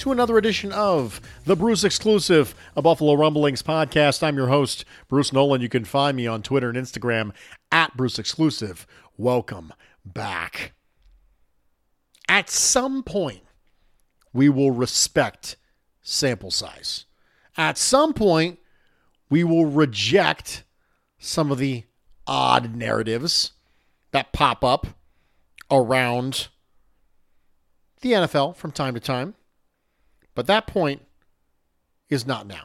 to another edition of the Bruce Exclusive, a Buffalo Rumblings podcast. I'm your host, Bruce Nolan. You can find me on Twitter and Instagram at Bruce Exclusive. Welcome back. At some point, we will respect sample size. At some point, we will reject some of the odd narratives that pop up around the NFL from time to time. But that point is not now.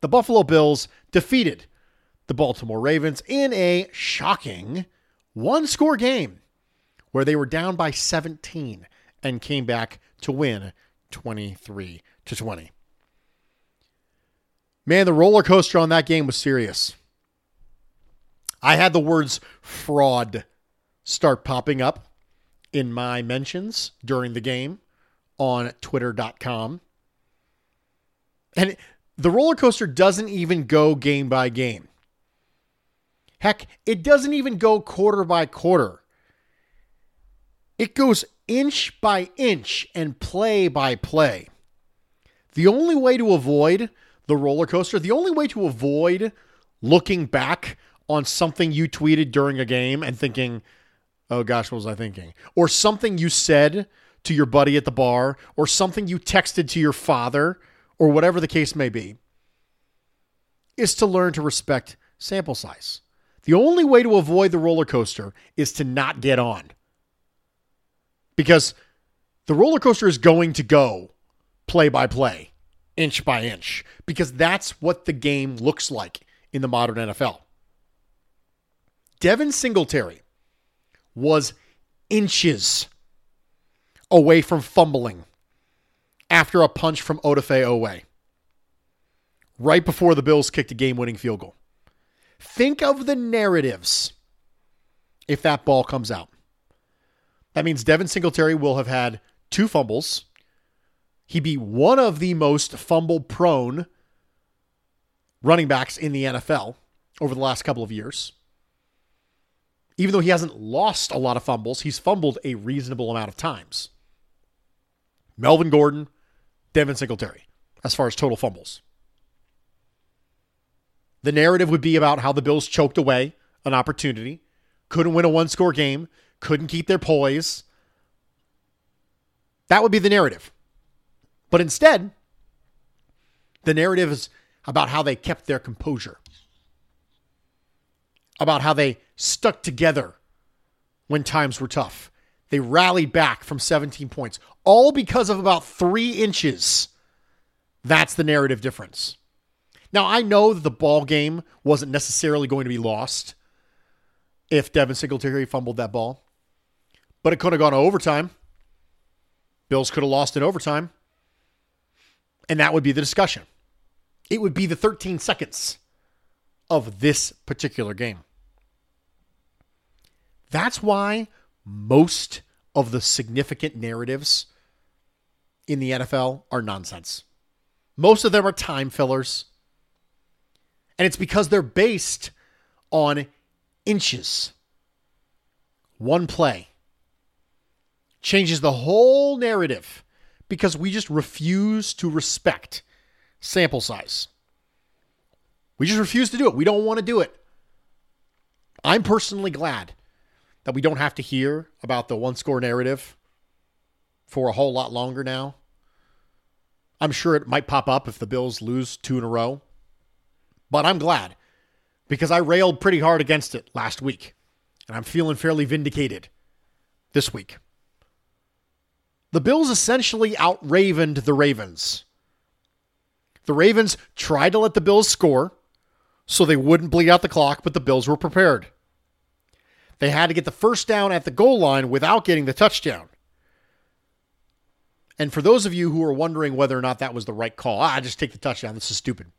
The Buffalo Bills defeated the Baltimore Ravens in a shocking one score game where they were down by 17 and came back to win 23 to 20. Man, the roller coaster on that game was serious. I had the words fraud start popping up in my mentions during the game on twitter.com. And the roller coaster doesn't even go game by game. Heck, it doesn't even go quarter by quarter. It goes inch by inch and play by play. The only way to avoid the roller coaster, the only way to avoid looking back on something you tweeted during a game and thinking, oh gosh, what was I thinking? Or something you said to your buddy at the bar, or something you texted to your father, or whatever the case may be, is to learn to respect sample size. The only way to avoid the roller coaster is to not get on. Because the roller coaster is going to go play by play, inch by inch, because that's what the game looks like in the modern NFL. Devin Singletary was inches away from fumbling after a punch from Odafe Oweh right before the Bills kicked a game winning field goal. Think of the narratives if that ball comes out. That means Devin Singletary will have had two fumbles. He'd be one of the most fumble prone running backs in the NFL over the last couple of years. Even though he hasn't lost a lot of fumbles, he's fumbled a reasonable amount of times. Melvin Gordon, Devin Singletary, as far as total fumbles. The narrative would be about how the Bills choked away an opportunity, couldn't win a one score game, couldn't keep their poise. That would be the narrative. But instead, the narrative is about how they kept their composure, about how they stuck together when times were tough. They rallied back from 17 points, all because of about three inches. That's the narrative difference. Now, I know that the ball game wasn't necessarily going to be lost if Devin Singletary fumbled that ball, but it could have gone to overtime. Bills could have lost in overtime. And that would be the discussion. It would be the 13 seconds of this particular game. That's why most of the significant narratives in the NFL are nonsense. Most of them are time fillers. And it's because they're based on inches. One play, changes the whole narrative because we just refuse to respect sample size. We just refuse to do it. We don't want to do it. I'm personally glad that we don't have to hear about the one score narrative for a whole lot longer now. I'm sure it might pop up if the Bills lose two in a row, but I'm glad because I railed pretty hard against it last week, and I'm feeling fairly vindicated this week. The Bills essentially outravened the Ravens. The Ravens tried to let the Bills score so they wouldn't bleed out the clock, but the Bills were prepared. They had to get the first down at the goal line without getting the touchdown. And for those of you who are wondering whether or not that was the right call, ah, just take the touchdown. This is stupid.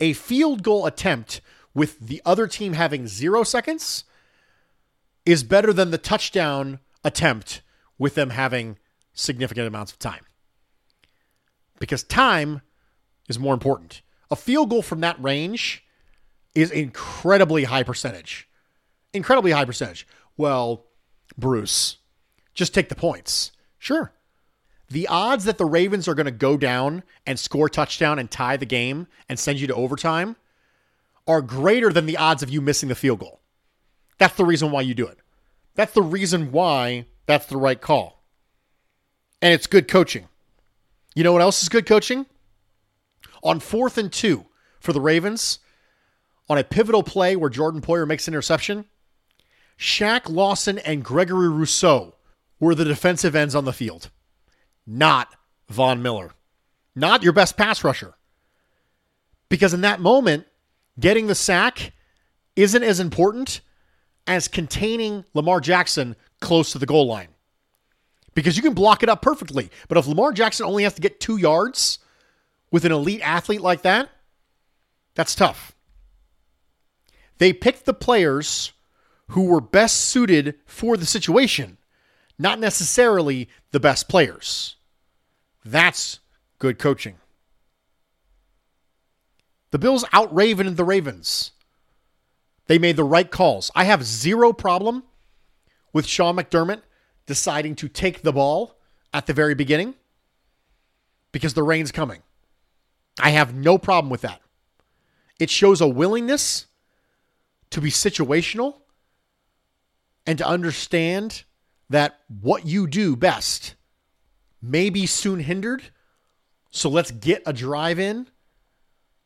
A field goal attempt with the other team having zero seconds is better than the touchdown attempt with them having significant amounts of time. Because time is more important. A field goal from that range is incredibly high percentage. Incredibly high percentage. Well, Bruce, just take the points. Sure. The odds that the Ravens are going to go down and score touchdown and tie the game and send you to overtime are greater than the odds of you missing the field goal. That's the reason why you do it. That's the reason why that's the right call. And it's good coaching. You know what else is good coaching? On fourth and two for the Ravens, on a pivotal play where Jordan Poyer makes an interception, Shaq Lawson and Gregory Rousseau were the defensive ends on the field not Von Miller, not your best pass rusher. Because in that moment, getting the sack isn't as important as containing Lamar Jackson close to the goal line. Because you can block it up perfectly. But if Lamar Jackson only has to get two yards with an elite athlete like that, that's tough. They picked the players who were best suited for the situation, not necessarily the best players. That's good coaching. The Bills out Raven the Ravens. They made the right calls. I have zero problem with Sean McDermott deciding to take the ball at the very beginning because the rain's coming. I have no problem with that. It shows a willingness to be situational and to understand that what you do best may be soon hindered. So let's get a drive in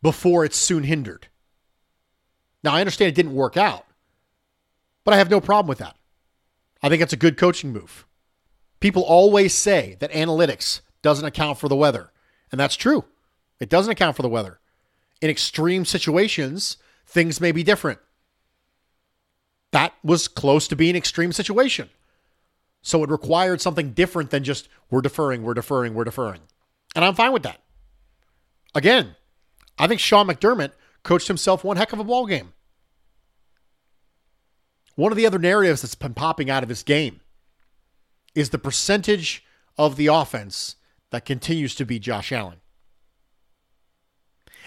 before it's soon hindered. Now, I understand it didn't work out, but I have no problem with that. I think it's a good coaching move. People always say that analytics doesn't account for the weather, and that's true. It doesn't account for the weather. In extreme situations, things may be different. That was close to being an extreme situation. So it required something different than just we're deferring, we're deferring, we're deferring. And I'm fine with that. Again, I think Sean McDermott coached himself one heck of a ball game. One of the other narratives that's been popping out of this game is the percentage of the offense that continues to be Josh Allen.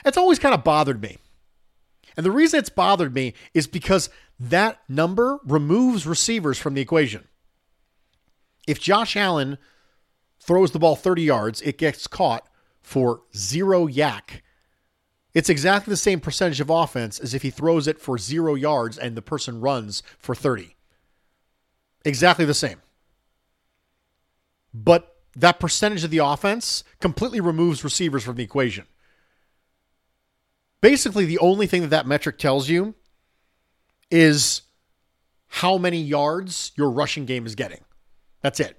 It's always kind of bothered me. And the reason it's bothered me is because that number removes receivers from the equation. If Josh Allen throws the ball 30 yards, it gets caught for zero YAC. It's exactly the same percentage of offense as if he throws it for zero yards and the person runs for 30. Exactly the same. But that percentage of the offense completely removes receivers from the equation. Basically, the only thing that that metric tells you is how many yards your rushing game is getting. That's it.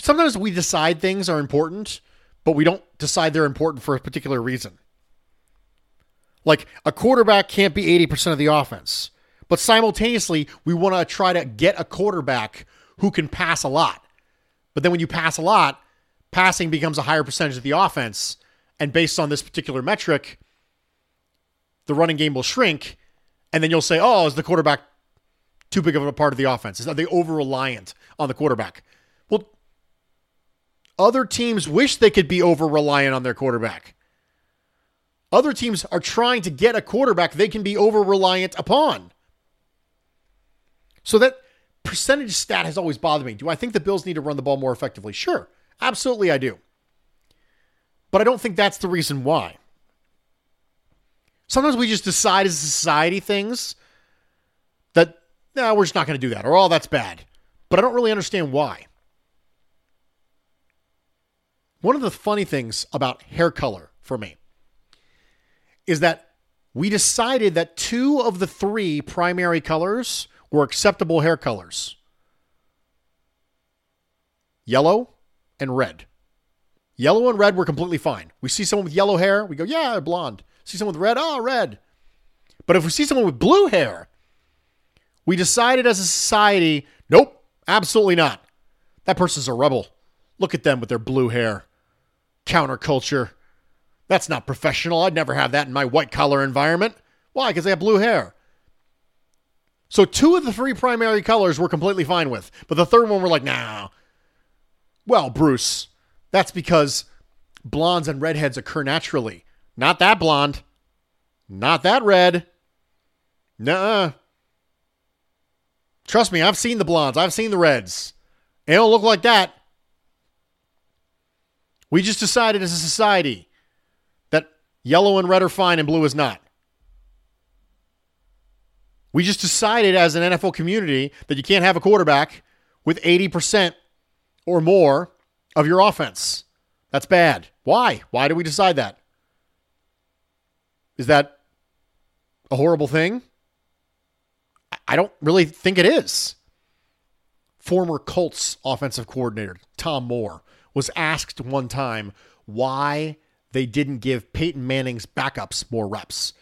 Sometimes we decide things are important, but we don't decide they're important for a particular reason. Like a quarterback can't be 80% of the offense, but simultaneously, we want to try to get a quarterback who can pass a lot. But then when you pass a lot, passing becomes a higher percentage of the offense. And based on this particular metric, the running game will shrink. And then you'll say, oh, is the quarterback too big of a part of the offense? is Are they over reliant on the quarterback? Well, other teams wish they could be over reliant on their quarterback. Other teams are trying to get a quarterback they can be over reliant upon. So that percentage stat has always bothered me. Do I think the Bills need to run the ball more effectively? Sure. Absolutely, I do. But I don't think that's the reason why. Sometimes we just decide as a society things no, we're just not going to do that, or oh, that's bad. But I don't really understand why. One of the funny things about hair color for me is that we decided that two of the three primary colors were acceptable hair colors yellow and red. Yellow and red were completely fine. We see someone with yellow hair, we go, yeah, blonde. See someone with red, oh, red. But if we see someone with blue hair, we decided as a society, nope, absolutely not. That person's a rebel. Look at them with their blue hair. Counterculture. That's not professional. I'd never have that in my white collar environment. Why? Because they have blue hair. So two of the three primary colors we're completely fine with. But the third one we're like, nah. Well, Bruce, that's because blondes and redheads occur naturally. Not that blonde. Not that red. Nuh Trust me, I've seen the blondes. I've seen the reds. They don't look like that. We just decided as a society that yellow and red are fine and blue is not. We just decided as an NFL community that you can't have a quarterback with 80% or more of your offense. That's bad. Why? Why do we decide that? Is that a horrible thing? I don't really think it is. Former Colts offensive coordinator Tom Moore was asked one time why they didn't give Peyton Manning's backups more reps.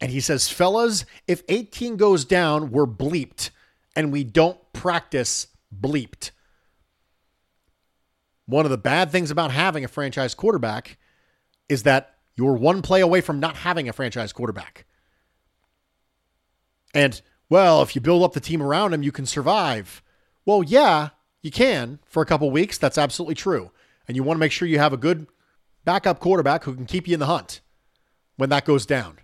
And he says, fellas, if 18 goes down, we're bleeped. And we don't practice bleeped. One of the bad things about having a franchise quarterback is that you're one play away from not having a franchise quarterback. And, well, if you build up the team around him, you can survive. Well, yeah, you can for a couple weeks. That's absolutely true. And you want to make sure you have a good backup quarterback who can keep you in the hunt when that goes down.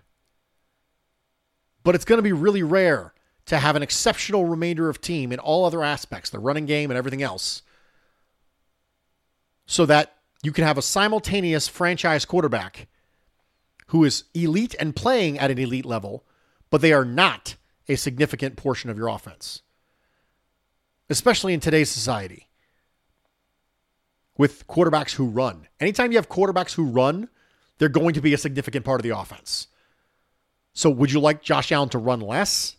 But it's going to be really rare to have an exceptional remainder of team in all other aspects, the running game and everything else, so that you can have a simultaneous franchise quarterback who is elite and playing at an elite level, but they are not a significant portion of your offense, especially in today's society with quarterbacks who run. Anytime you have quarterbacks who run, they're going to be a significant part of the offense. So, would you like Josh Allen to run less?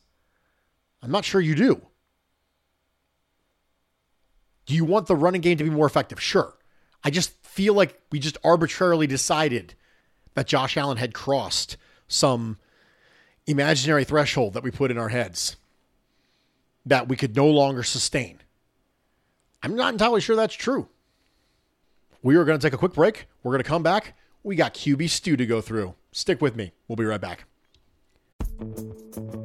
I'm not sure you do. Do you want the running game to be more effective? Sure. I just feel like we just arbitrarily decided that Josh Allen had crossed some imaginary threshold that we put in our heads that we could no longer sustain. I'm not entirely sure that's true. We are going to take a quick break. We're going to come back. We got QB stew to go through. Stick with me. We'll be right back.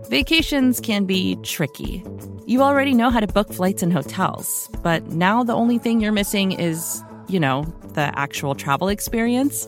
Vacations can be tricky. You already know how to book flights and hotels, but now the only thing you're missing is, you know, the actual travel experience.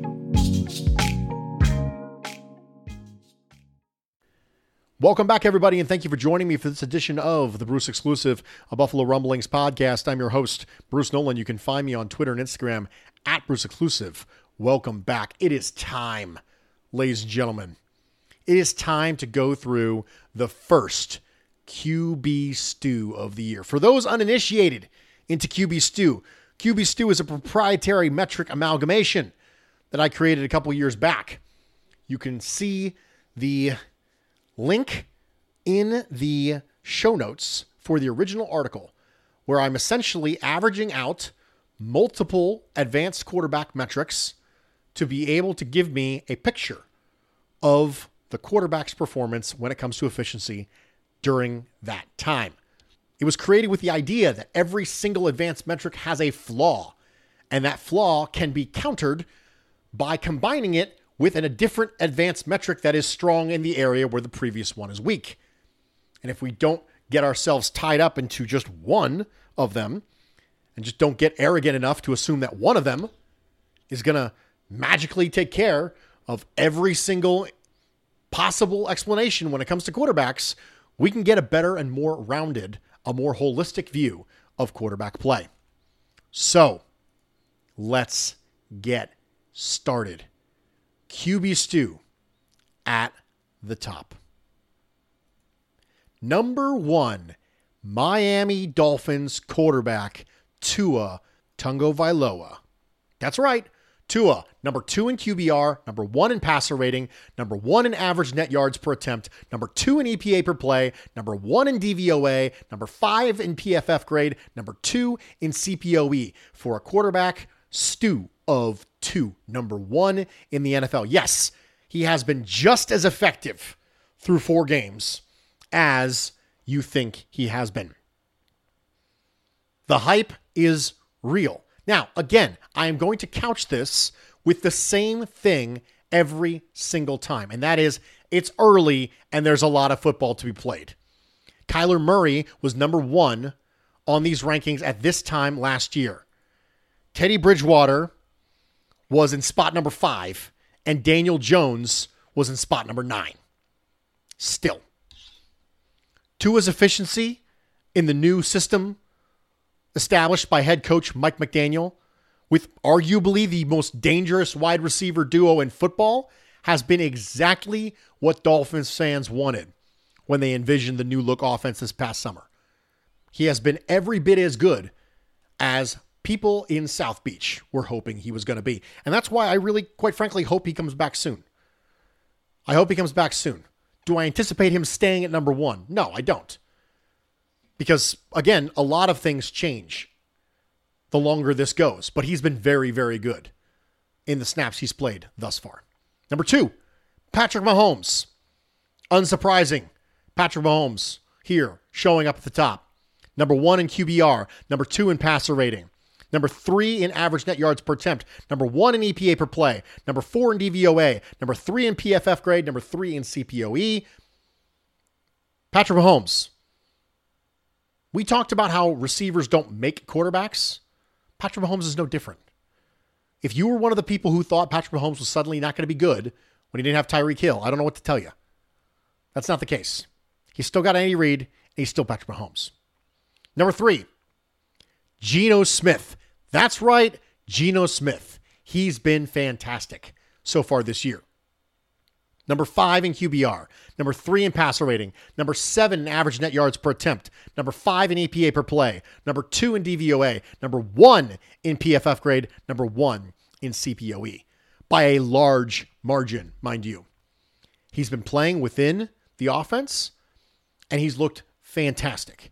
Welcome back, everybody, and thank you for joining me for this edition of the Bruce Exclusive, a Buffalo Rumblings podcast. I'm your host, Bruce Nolan. You can find me on Twitter and Instagram at Bruce Exclusive. Welcome back. It is time, ladies and gentlemen. It is time to go through the first QB stew of the year. For those uninitiated into QB stew, QB stew is a proprietary metric amalgamation that I created a couple years back. You can see the link in the show notes for the original article where I'm essentially averaging out multiple advanced quarterback metrics to be able to give me a picture of the quarterback's performance when it comes to efficiency during that time. It was created with the idea that every single advanced metric has a flaw, and that flaw can be countered by combining it with a different advanced metric that is strong in the area where the previous one is weak. And if we don't get ourselves tied up into just one of them and just don't get arrogant enough to assume that one of them is going to magically take care of every single possible explanation when it comes to quarterbacks, we can get a better and more rounded, a more holistic view of quarterback play. So let's get started. QB Stew at the top. Number one, Miami Dolphins quarterback Tua Tagovailoa. That's right. Tua, number two in QBR, number one in passer rating, number one in average net yards per attempt, number two in EPA per play, number one in DVOA, number five in PFF grade, number two in CPOE for a quarterback stew of two, number one in the NFL. Yes, he has been just as effective through four games as you think he has been. The hype is real. Now, again, I am going to couch this with the same thing every single time, and that is it's early and there's a lot of football to be played. Kyler Murray was number one on these rankings at this time last year. Teddy Bridgewater was in spot number five, and Daniel Jones was in spot number nine. Still. Tua's efficiency in the new system established by head coach Mike McDaniel, with arguably the most dangerous wide receiver duo in football, has been exactly what Dolphins fans wanted when they envisioned the new look offense this past summer. He has been every bit as good as people in South Beach were hoping he was going to be. And that's why I really, quite frankly, hope he comes back soon. I hope he comes back soon. Do I anticipate him staying at number one? No, I don't. Because, again, a lot of things change the longer this goes, but he's been very, very good in the snaps he's played thus far. Number two, Patrick Mahomes. Unsurprising. Patrick Mahomes here showing up at the top. Number one in QBR, number two in passer rating, number three in average net yards per attempt, number one in EPA per play, number four in DVOA, number three in PFF grade, number three in CPOE. Patrick Mahomes. We talked about how receivers don't make quarterbacks. Patrick Mahomes is no different. If you were one of the people who thought Patrick Mahomes was suddenly not going to be good when he didn't have Tyreek Hill, I don't know what to tell you. That's not the case. He's still got Andy Reid, and he's still Patrick Mahomes. Number three, Geno Smith. That's right, Geno Smith. He's been fantastic so far this year. Number five in QBR, number three in passer rating, number seven in average net yards per attempt, number five in EPA per play, number two in DVOA, number one in PFF grade, number one in CPOE by a large margin, mind you. He's been playing within the offense and he's looked fantastic.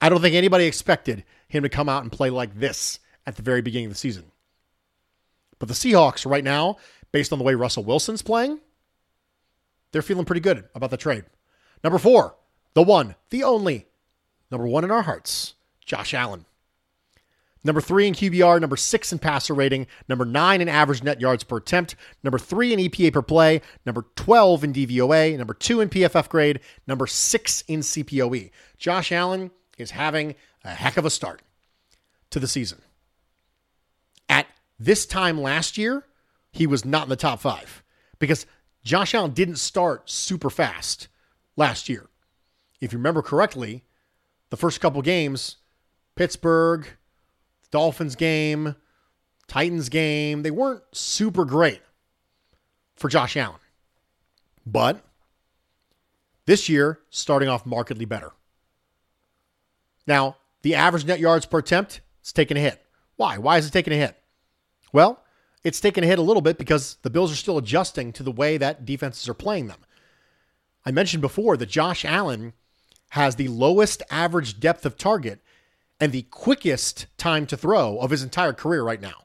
I don't think anybody expected him to come out and play like this at the very beginning of the season. But the Seahawks, right now, based on the way Russell Wilson's playing, they're feeling pretty good about the trade. Number four, the one, the only, number one in our hearts, Josh Allen. Number three in QBR, number six in passer rating, number nine in average net yards per attempt, number three in EPA per play, number 12 in DVOA, number two in PFF grade, number six in CPOE. Josh Allen is having a heck of a start to the season. At this time last year, he was not in the top five because Josh Allen didn't start super fast last year. If you remember correctly, the first couple games, Pittsburgh, Dolphins game, Titans game, they weren't super great for Josh Allen. But this year, starting off markedly better. Now, the average net yards per attempt is taking a hit. Why? Why is it taking a hit? Well, it's taking a hit a little bit because the Bills are still adjusting to the way that defenses are playing them. I mentioned before that Josh Allen has the lowest average depth of target and the quickest time to throw of his entire career right now.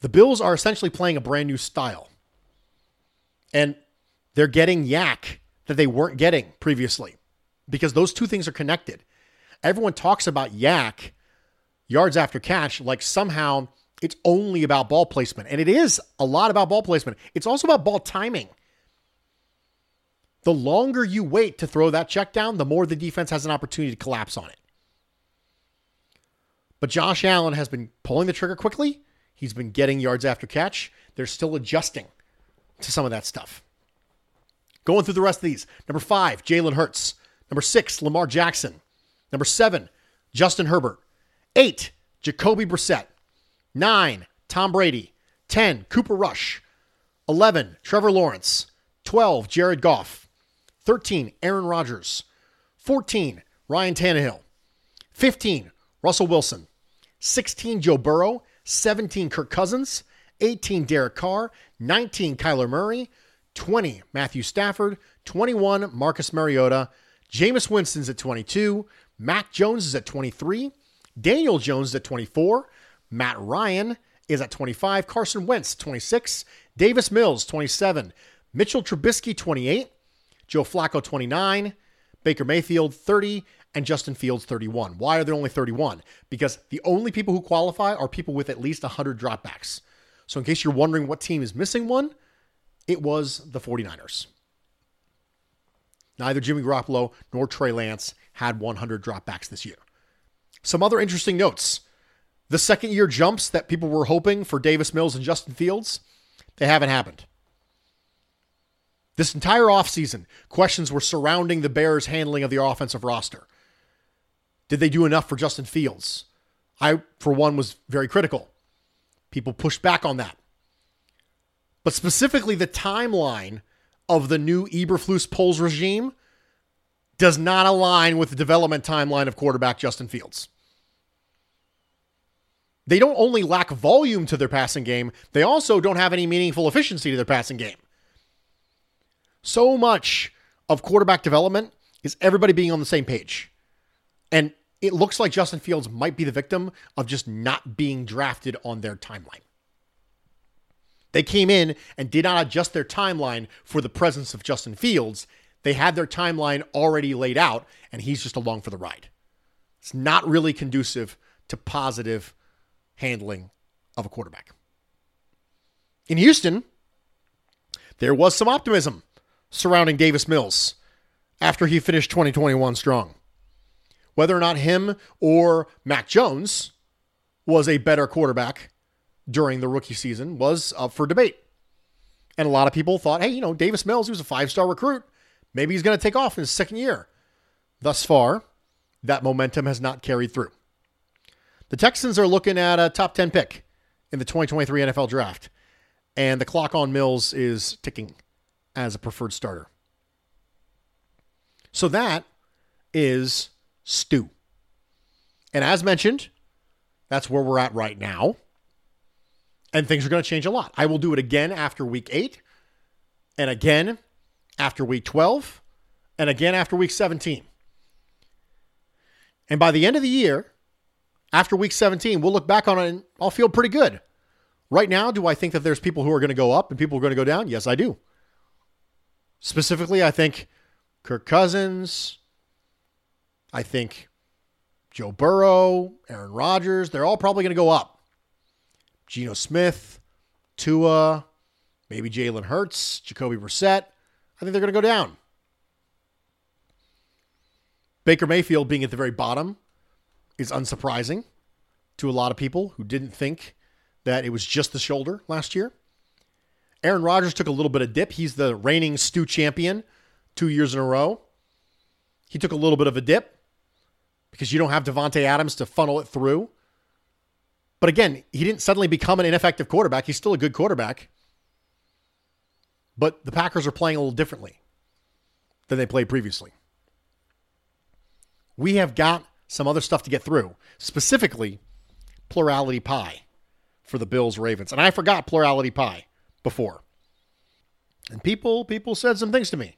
The Bills are essentially playing a brand new style. And they're getting YAC that they weren't getting previously because those two things are connected. Everyone talks about YAC yards after catch, like somehow it's only about ball placement. And it is a lot about ball placement. It's also about ball timing. The longer you wait to throw that check down, the more the defense has an opportunity to collapse on it. But Josh Allen has been pulling the trigger quickly. He's been getting yards after catch. They're still adjusting to some of that stuff. Going through the rest of these. Number five, Jalen Hurts. Number six, Lamar Jackson. Number seven, Justin Herbert. Eight, Jacoby Brissett. Nine, Tom Brady. 10, Cooper Rush. 11, Trevor Lawrence. 12, Jared Goff. 13, Aaron Rodgers. 14, Ryan Tannehill. 15, Russell Wilson. 16, Joe Burrow. 17, Kirk Cousins. 18, Derek Carr. 19, Kyler Murray. 20, Matthew Stafford. 21, Marcus Mariota. Jameis Winston's at 22. Mac Jones is at 23. Daniel Jones is at 24. Matt Ryan is at 25. Carson Wentz, 26. Davis Mills, 27. Mitchell Trubisky, 28. Joe Flacco, 29. Baker Mayfield, 30. And Justin Fields, 31. Why are there only 31? Because the only people who qualify are people with at least 100 dropbacks. So, in case you're wondering what team is missing one, it was the 49ers. Neither Jimmy Garoppolo nor Trey Lance had 100 dropbacks this year. Some other interesting notes. The second year jumps that people were hoping for Davis Mills and Justin Fields, they haven't happened. This entire offseason, questions were surrounding the Bears' handling of the offensive roster. Did they do enough for Justin Fields? I, for one, was very critical. People pushed back on that. But specifically, the timeline of the new Eberflus Poles regime does not align with the development timeline of quarterback Justin Fields. They don't only lack volume to their passing game, they also don't have any meaningful efficiency to their passing game. So much of quarterback development is everybody being on the same page. And it looks like Justin Fields might be the victim of just not being drafted on their timeline. They came in and did not adjust their timeline for the presence of Justin Fields. They had their timeline already laid out, and he's just along for the ride. It's not really conducive to positive handling of a quarterback. In Houston, there was some optimism surrounding Davis Mills after he finished 2021 strong. Whether or not him or Mac Jones was a better quarterback during the rookie season was up for debate. And a lot of people thought, hey, you know, Davis Mills, he was a five star recruit. Maybe he's going to take off in his second year. Thus far, that momentum has not carried through. The Texans are looking at a top 10 pick in the 2023 NFL draft, and the clock on Mills is ticking as a preferred starter. So that is stew. And as mentioned, that's where we're at right now. And things are going to change a lot. I will do it again after week eight, and again after week 12, and again after week 17. And by the end of the year, after week 17, we'll look back on it and I'll feel pretty good. Right now, do I think that there's people who are going to go up and people who are going to go down? Yes, I do. Specifically, I think Kirk Cousins, I think Joe Burrow, Aaron Rodgers, they're all probably going to go up. Geno Smith, Tua, maybe Jalen Hurts, Jacoby Brissett. I think they're going to go down. Baker Mayfield being at the very bottom is unsurprising to a lot of people who didn't think that it was just the shoulder last year. Aaron Rodgers took a little bit of dip. He's the reigning stew champion two years in a row. He took a little bit of a dip because you don't have Davante Adams to funnel it through. But again, he didn't suddenly become an ineffective quarterback. He's still a good quarterback. But the Packers are playing a little differently than they played previously. We have got some other stuff to get through, specifically plurality pie for the Bills Ravens. And I forgot plurality pie before. And people people said some things to me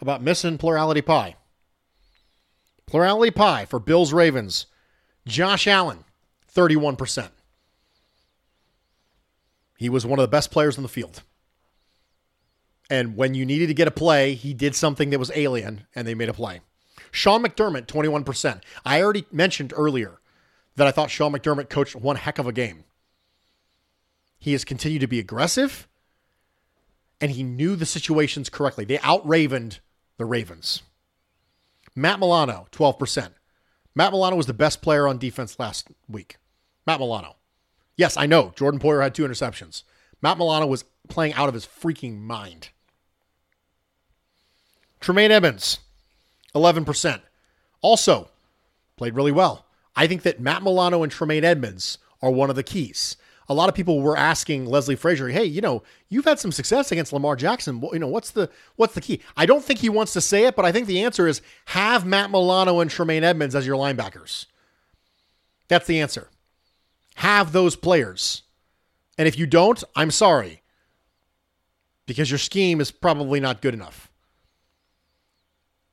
about missing plurality pie. Plurality pie for Bills Ravens. Josh Allen, 31%. He was one of the best players on the field. And when you needed to get a play, he did something that was alien and they made a play. Sean McDermott, 21%. I already mentioned earlier that I thought Sean McDermott coached one heck of a game. He has continued to be aggressive and he knew the situations correctly. They outravened the Ravens. Matt Milano, 12%. Matt Milano was the best player on defense last week. Matt Milano. Yes, I know. Jordan Poyer had two interceptions. Matt Milano was playing out of his freaking mind. Tremaine Edmunds, 11%. Also played really well. I think that Matt Milano and Tremaine Edmunds are one of the keys. A lot of people were asking Leslie Frazier, "Hey, you know, you've had some success against Lamar Jackson. You know, what's the what's the key?" I don't think he wants to say it, but I think the answer is have Matt Milano and Tremaine Edmunds as your linebackers. That's the answer. Have those players. And if you don't, I'm sorry. Because your scheme is probably not good enough.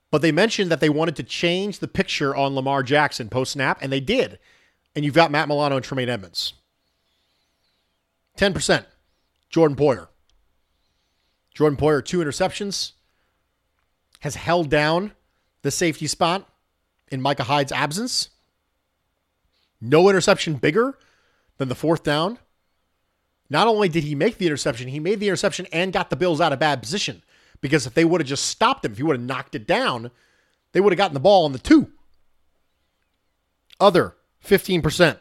But they mentioned that they wanted to change the picture on Lamar Jackson post snap, and they did. And you've got Matt Milano and Tremaine Edmunds. 10%. Jordan Poyer. Jordan Poyer, two interceptions, has held down the safety spot in Micah Hyde's absence. No interception bigger than the fourth down. Not only did he make the interception, he made the interception and got the Bills out of bad position. Because if they would have just stopped him, if he would have knocked it down, they would have gotten the ball on the two. Other 15%.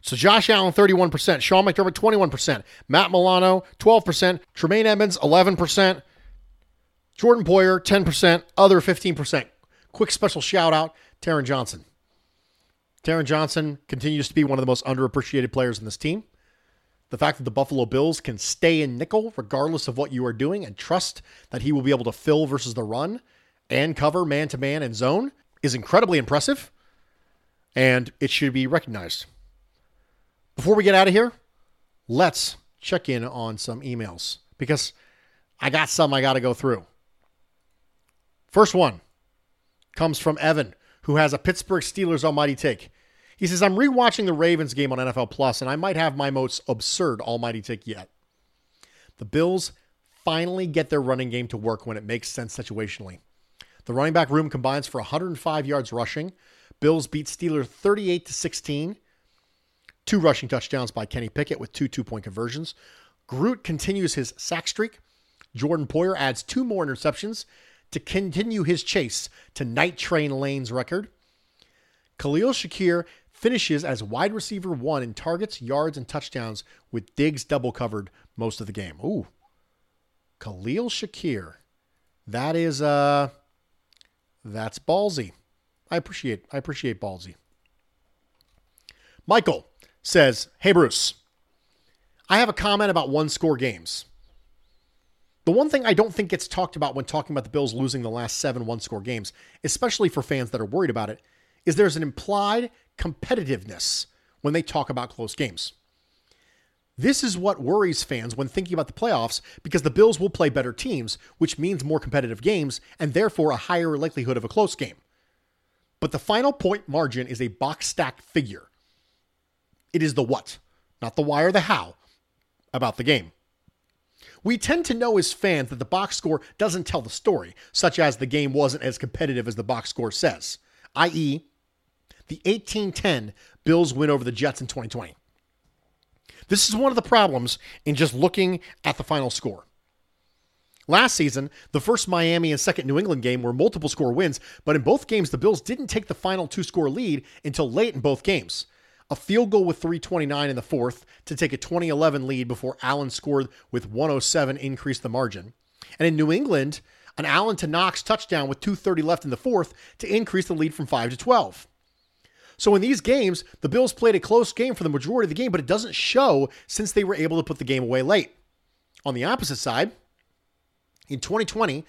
So Josh Allen, 31%. Sean McDermott, 21%. Matt Milano, 12%. Tremaine Edmunds, 11%. Jordan Poyer, 10%. Other 15%. Quick special shout out, Taron Johnson. Taron Johnson continues to be one of the most underappreciated players in this team. The fact that the Buffalo Bills can stay in nickel regardless of what you are doing and trust that he will be able to fill versus the run and cover man to man and zone is incredibly impressive. And it should be recognized. Before we get out of here, let's check in on some emails because I got some I got to go through. First one comes from Evan, who has a Pittsburgh Steelers almighty take. He says, I'm rewatching the Ravens game on NFL Plus, and I might have my most absurd almighty take yet. The Bills finally get their running game to work when it makes sense situationally. The running back room combines for 105 yards rushing. Bills beat Steelers 38 to 16. Two rushing touchdowns by Kenny Pickett with two two point conversions. Groot continues his sack streak. Jordan Poyer adds two more interceptions to continue his chase to Night Train Lane's record. Khalil Shakir finishes as wide receiver one in targets, yards, and touchdowns with Diggs double covered most of the game. Ooh. Khalil Shakir. That is uh that's ballsy. I appreciate I appreciate ballsy. Michael says, Hey Bruce, I have a comment about one score games. The one thing I don't think gets talked about when talking about the Bills losing the last seven one score games, especially for fans that are worried about it, is there's an implied competitiveness when they talk about close games. This is what worries fans when thinking about the playoffs because the Bills will play better teams, which means more competitive games and therefore a higher likelihood of a close game. But the final point margin is a box stack figure. It is the what, not the why or the how, about the game. We tend to know as fans that the box score doesn't tell the story, such as the game wasn't as competitive as the box score says, i.e., the 18 10 Bills win over the Jets in 2020. This is one of the problems in just looking at the final score. Last season, the first Miami and second New England game were multiple score wins, but in both games, the Bills didn't take the final two score lead until late in both games. A field goal with 329 in the fourth to take a 2011 lead before Allen scored with 107 increased the margin. And in New England, an Allen to Knox touchdown with 230 left in the fourth to increase the lead from 5 to 12. So in these games, the Bills played a close game for the majority of the game, but it doesn't show since they were able to put the game away late. On the opposite side, in 2020,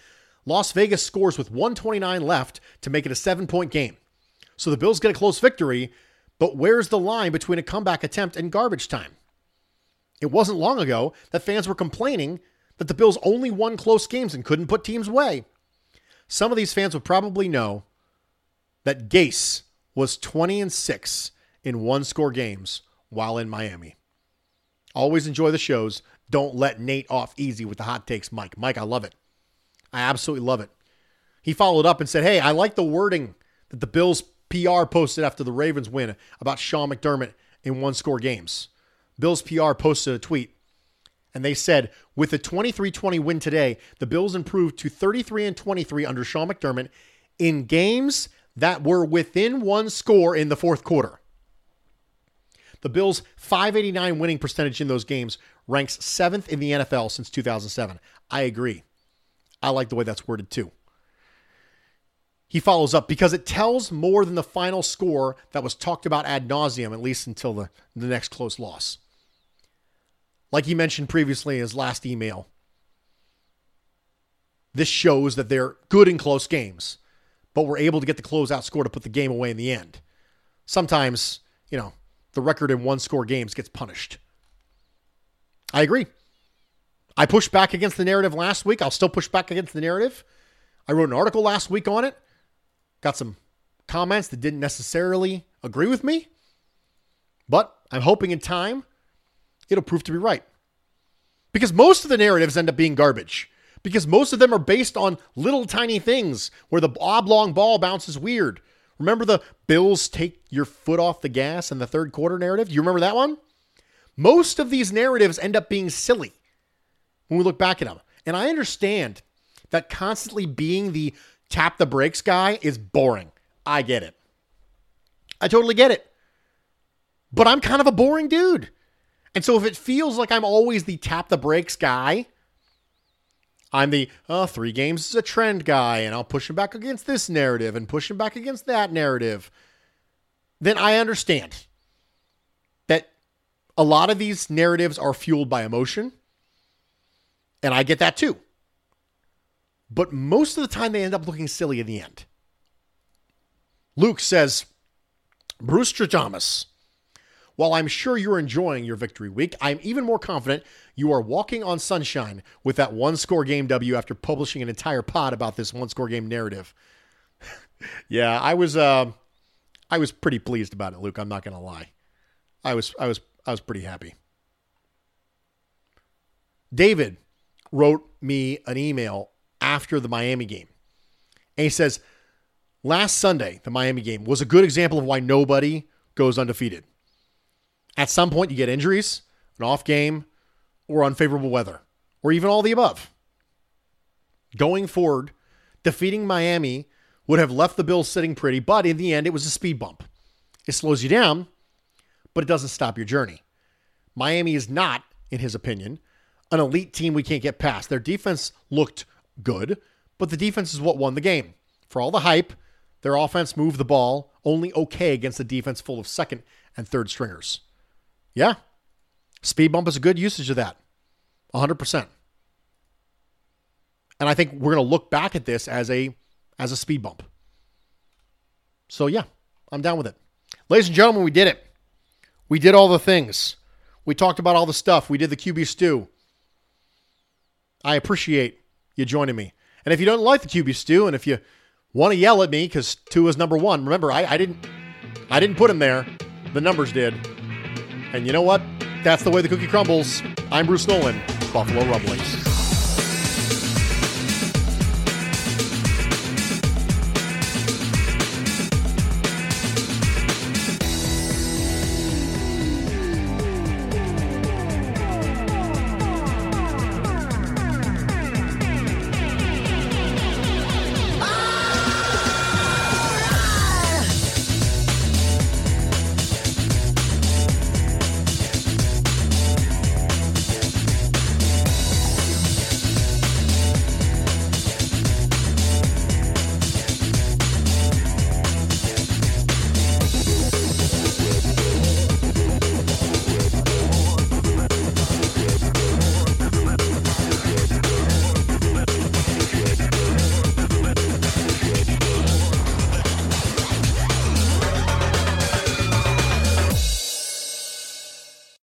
Las Vegas scores with 129 left to make it a seven point game. So the Bills get a close victory, but where's the line between a comeback attempt and garbage time? It wasn't long ago that fans were complaining that the Bills only won close games and couldn't put teams away. Some of these fans would probably know that Gase was 20 and 6 in one score games while in Miami. Always enjoy the shows. Don't let Nate off easy with the hot takes, Mike. Mike, I love it. I absolutely love it. He followed up and said, Hey, I like the wording that the Bills PR posted after the Ravens win about Sean McDermott in one score games. Bills PR posted a tweet and they said, with the 23 20 win today, the Bills improved to 33 and 23 under Sean McDermott in games that were within one score in the fourth quarter. The Bills' 589 winning percentage in those games ranks seventh in the NFL since 2007. I agree. I like the way that's worded too. He follows up because it tells more than the final score that was talked about ad nauseum, at least until the, the next close loss. Like he mentioned previously in his last email, this shows that they're good in close games, but were able to get the closeout score to put the game away in the end. Sometimes, you know, the record in one score games gets punished. I agree. I pushed back against the narrative last week. I'll still push back against the narrative. I wrote an article last week on it. Got some comments that didn't necessarily agree with me, but I'm hoping in time it'll prove to be right. Because most of the narratives end up being garbage. Because most of them are based on little tiny things where the oblong ball bounces weird. Remember the Bills take your foot off the gas in the third quarter narrative? Do you remember that one? Most of these narratives end up being silly when we look back at them. And I understand that constantly being the tap the brakes guy is boring. I get it. I totally get it. But I'm kind of a boring dude. And so if it feels like I'm always the tap the brakes guy, I'm the oh, three games is a trend guy, and I'll push him back against this narrative and push him back against that narrative, then I understand that a lot of these narratives are fueled by emotion. And I get that too. But most of the time, they end up looking silly in the end. Luke says, Bruce Trajamas while I'm sure you're enjoying your victory week, I'm even more confident you are walking on sunshine with that one score game W after publishing an entire pod about this one score game narrative. yeah, I was uh, I was pretty pleased about it, Luke. I'm not gonna lie. I was I was I was pretty happy. David wrote me an email after the Miami game. And he says, Last Sunday, the Miami game was a good example of why nobody goes undefeated. At some point, you get injuries, an off game, or unfavorable weather, or even all the above. Going forward, defeating Miami would have left the Bills sitting pretty, but in the end, it was a speed bump. It slows you down, but it doesn't stop your journey. Miami is not, in his opinion, an elite team we can't get past. Their defense looked good, but the defense is what won the game. For all the hype, their offense moved the ball only okay against a defense full of second and third stringers. Yeah. Speed bump is a good usage of that. 100%. And I think we're going to look back at this as a as a speed bump. So yeah, I'm down with it. Ladies and gentlemen, we did it. We did all the things. We talked about all the stuff. We did the QB stew. I appreciate you joining me. And if you don't like the QB stew, and if you want to yell at me because Tua is number one, remember I, I didn't I didn't put him there. The numbers did. And you know what? That's the way the cookie crumbles. I'm Bruce Nolan, Buffalo Rumblings.